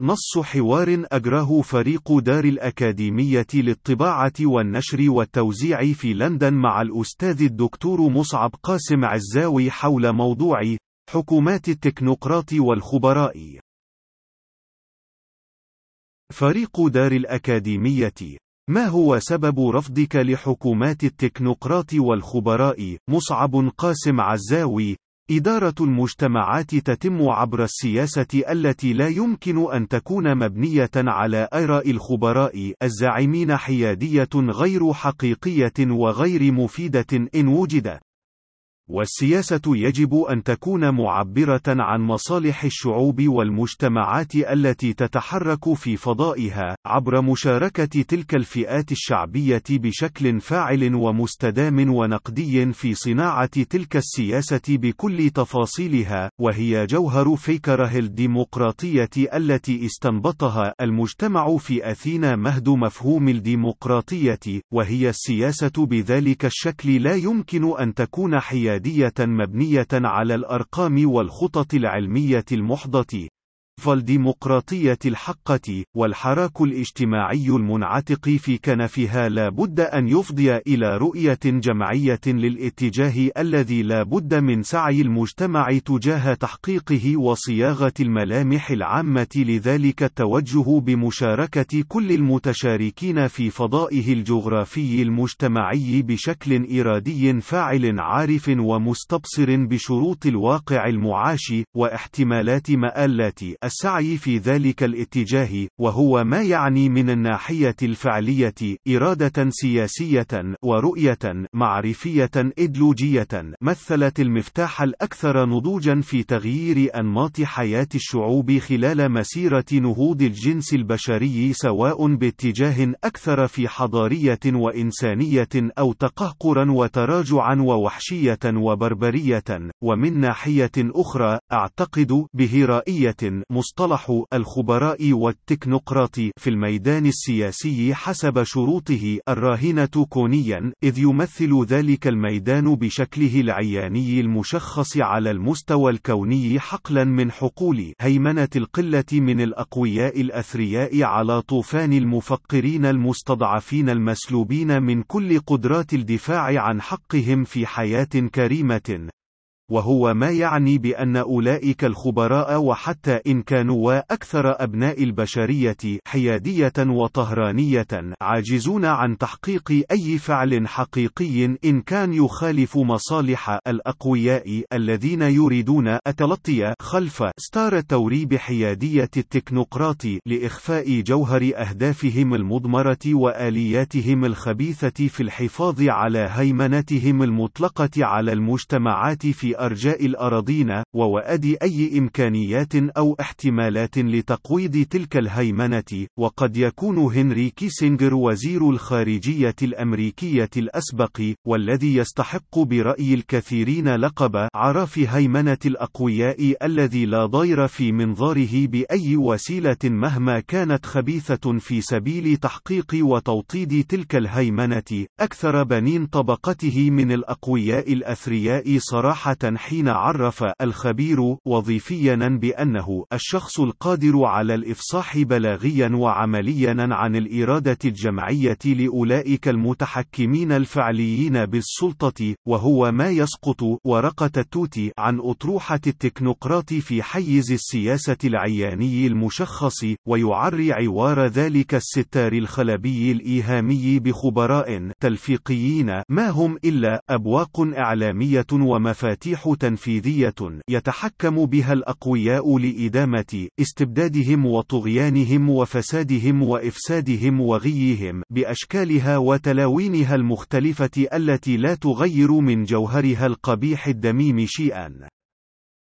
نص حوار أجراه فريق دار الأكاديمية للطباعة والنشر والتوزيع في لندن مع الأستاذ الدكتور مصعب قاسم عزاوي حول موضوع حكومات التكنوقراط والخبراء. فريق دار الأكاديمية ما هو سبب رفضك لحكومات التكنوقراط والخبراء؟ مصعب قاسم عزاوي إدارة المجتمعات تتم عبر السياسة التي لا يمكن أن تكون مبنية على آراء الخبراء الزاعمين حيادية غير حقيقية وغير مفيدة إن وجد. والسياسة يجب أن تكون معبرة عن مصالح الشعوب والمجتمعات التي تتحرك في فضائها، عبر مشاركة تلك الفئات الشعبية بشكل فاعل ومستدام ونقدي في صناعة تلك السياسة بكل تفاصيلها، وهي جوهر فكره الديمقراطية التي استنبطها المجتمع في أثينا مهد مفهوم الديمقراطية، وهي السياسة بذلك الشكل لا يمكن أن تكون حيادية حيادية مبنية على الأرقام والخطط العلمية المحضة. فالديمقراطية الحقة والحراك الاجتماعي المنعتق في كنفها لا بد أن يفضي إلى رؤية جمعية للاتجاه الذي لا بد من سعي المجتمع تجاه تحقيقه وصياغة الملامح العامة لذلك التوجه بمشاركة كل المتشاركين في فضائه الجغرافي المجتمعي بشكل إرادي فاعل عارف ومستبصر بشروط الواقع المعاش واحتمالات مآلات السعي في ذلك الاتجاه وهو ما يعني من الناحية الفعلية إرادة سياسية ورؤية معرفية إدلوجية مثلت المفتاح الأكثر نضوجا في تغيير أنماط حياة الشعوب خلال مسيرة نهوض الجنس البشري سواء باتجاه أكثر في حضارية وإنسانية أو تقهقرا وتراجعا ووحشية وبربرية ومن ناحية أخرى أعتقد بهرائية مصطلح الخبراء والتكنوقراط في الميدان السياسي حسب شروطه الراهنة كونيا إذ يمثل ذلك الميدان بشكله العياني المشخص على المستوى الكوني حقلا من حقول هيمنة القلة من الأقوياء الأثرياء على طوفان المفقرين المستضعفين المسلوبين من كل قدرات الدفاع عن حقهم في حياة كريمة. وهو ما يعني بأن أولئك الخبراء وحتى إن كانوا أكثر أبناء البشرية حيادية وطهرانية عاجزون عن تحقيق أي فعل حقيقي إن كان يخالف مصالح الأقوياء الذين يريدون التلطي خلف ستار التوريب حيادية التكنوقراط لإخفاء جوهر أهدافهم المضمرة وآلياتهم الخبيثة في الحفاظ على هيمنتهم المطلقة على المجتمعات في أرجاء الأراضين ووأد أي إمكانيات أو احتمالات لتقويض تلك الهيمنة وقد يكون هنري كيسنجر وزير الخارجية الأمريكية الأسبق والذي يستحق برأي الكثيرين لقب عرف هيمنة الأقوياء الذي لا ضير في منظاره بأي وسيلة مهما كانت خبيثة في سبيل تحقيق وتوطيد تلك الهيمنة. أكثر بنين طبقته من الأقوياء الأثرياء صراحة حين عرف الخبير وظيفيا بأنه الشخص القادر على الإفصاح بلاغيا وعمليا عن الإرادة الجمعية لأولئك المتحكمين الفعليين بالسلطة وهو ما يسقط ورقة التوت عن أطروحة التكنوقراط في حيز السياسة العياني المشخص ويعري عوار ذلك الستار الخلبي الإيهامي بخبراء تلفيقيين ما هم إلا أبواق إعلامية ومفاتيح مصالح تنفيذية يتحكم بها الأقوياء لإدامة استبدادهم وطغيانهم وفسادهم وإفسادهم وغيهم بأشكالها وتلاوينها المختلفة التي لا تغير من جوهرها القبيح الدميم شيئا.